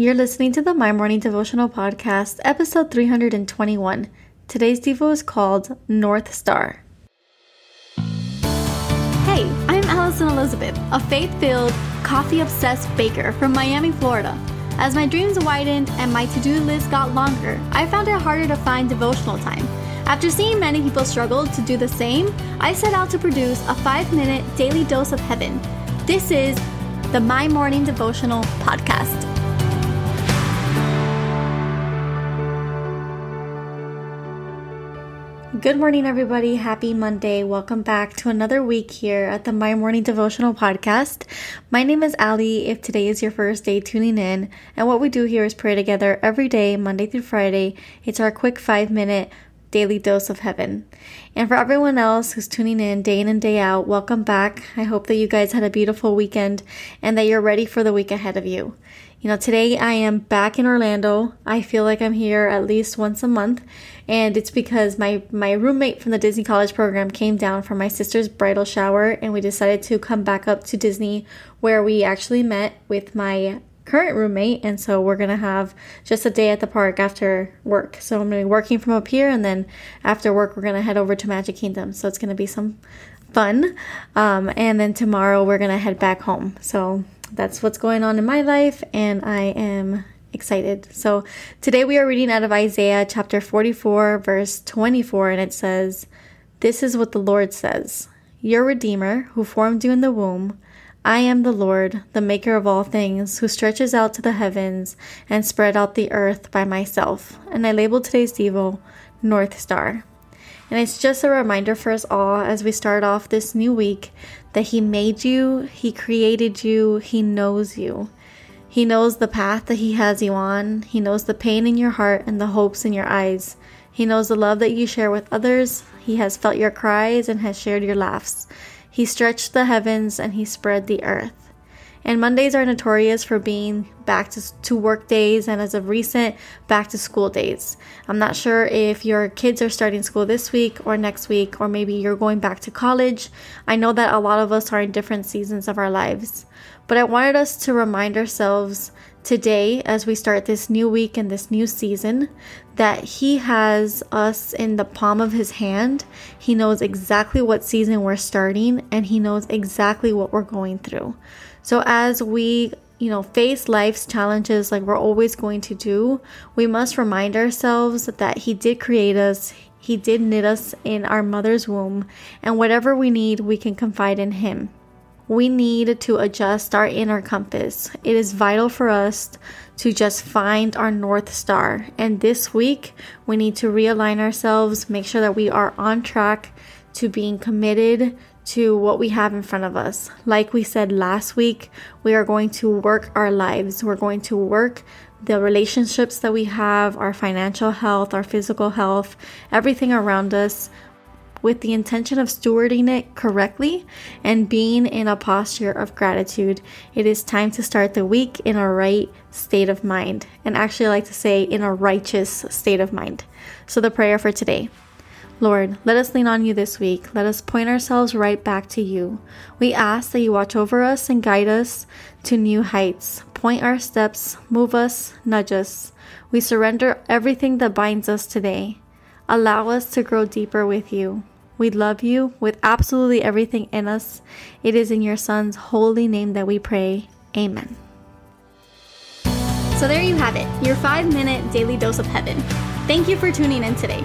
You're listening to the My Morning Devotional Podcast, episode 321. Today's Devo is called North Star. Hey, I'm Alison Elizabeth, a faith filled, coffee obsessed baker from Miami, Florida. As my dreams widened and my to do list got longer, I found it harder to find devotional time. After seeing many people struggle to do the same, I set out to produce a five minute daily dose of heaven. This is the My Morning Devotional Podcast. Good morning, everybody. Happy Monday. Welcome back to another week here at the My Morning Devotional Podcast. My name is Ali. If today is your first day tuning in, and what we do here is pray together every day, Monday through Friday. It's our quick five minute daily dose of heaven. And for everyone else who's tuning in day in and day out, welcome back. I hope that you guys had a beautiful weekend and that you're ready for the week ahead of you. You know, today I am back in Orlando. I feel like I'm here at least once a month, and it's because my my roommate from the Disney College program came down for my sister's bridal shower, and we decided to come back up to Disney where we actually met with my current roommate, and so we're gonna have just a day at the park after work. So I'm gonna be working from up here, and then after work we're gonna head over to Magic Kingdom. So it's gonna be some fun, um, and then tomorrow we're gonna head back home. So that's what's going on in my life, and I am excited. So today we are reading out of Isaiah chapter 44, verse 24, and it says, This is what the Lord says Your Redeemer, who formed you in the womb. I am the Lord, the maker of all things, who stretches out to the heavens and spread out the earth by myself. And I labeled today's Devo North Star. And it's just a reminder for us all as we start off this new week that He made you, He created you, He knows you. He knows the path that He has you on. He knows the pain in your heart and the hopes in your eyes. He knows the love that you share with others. He has felt your cries and has shared your laughs. He stretched the heavens and He spread the earth. And Mondays are notorious for being back to, to work days and as of recent, back to school days. I'm not sure if your kids are starting school this week or next week, or maybe you're going back to college. I know that a lot of us are in different seasons of our lives. But I wanted us to remind ourselves today, as we start this new week and this new season, that He has us in the palm of His hand. He knows exactly what season we're starting, and He knows exactly what we're going through. So as we you know, face life's challenges like we're always going to do, we must remind ourselves that He did create us, He did knit us in our mother's womb, and whatever we need, we can confide in Him. We need to adjust our inner compass. It is vital for us to just find our North Star. And this week, we need to realign ourselves, make sure that we are on track to being committed to what we have in front of us. Like we said last week, we are going to work our lives. We're going to work the relationships that we have, our financial health, our physical health, everything around us with the intention of stewarding it correctly and being in a posture of gratitude. It is time to start the week in a right state of mind. And actually, I like to say in a righteous state of mind. So, the prayer for today. Lord, let us lean on you this week. Let us point ourselves right back to you. We ask that you watch over us and guide us to new heights. Point our steps, move us, nudge us. We surrender everything that binds us today. Allow us to grow deeper with you. We love you with absolutely everything in us. It is in your Son's holy name that we pray. Amen. So there you have it, your five minute daily dose of heaven. Thank you for tuning in today.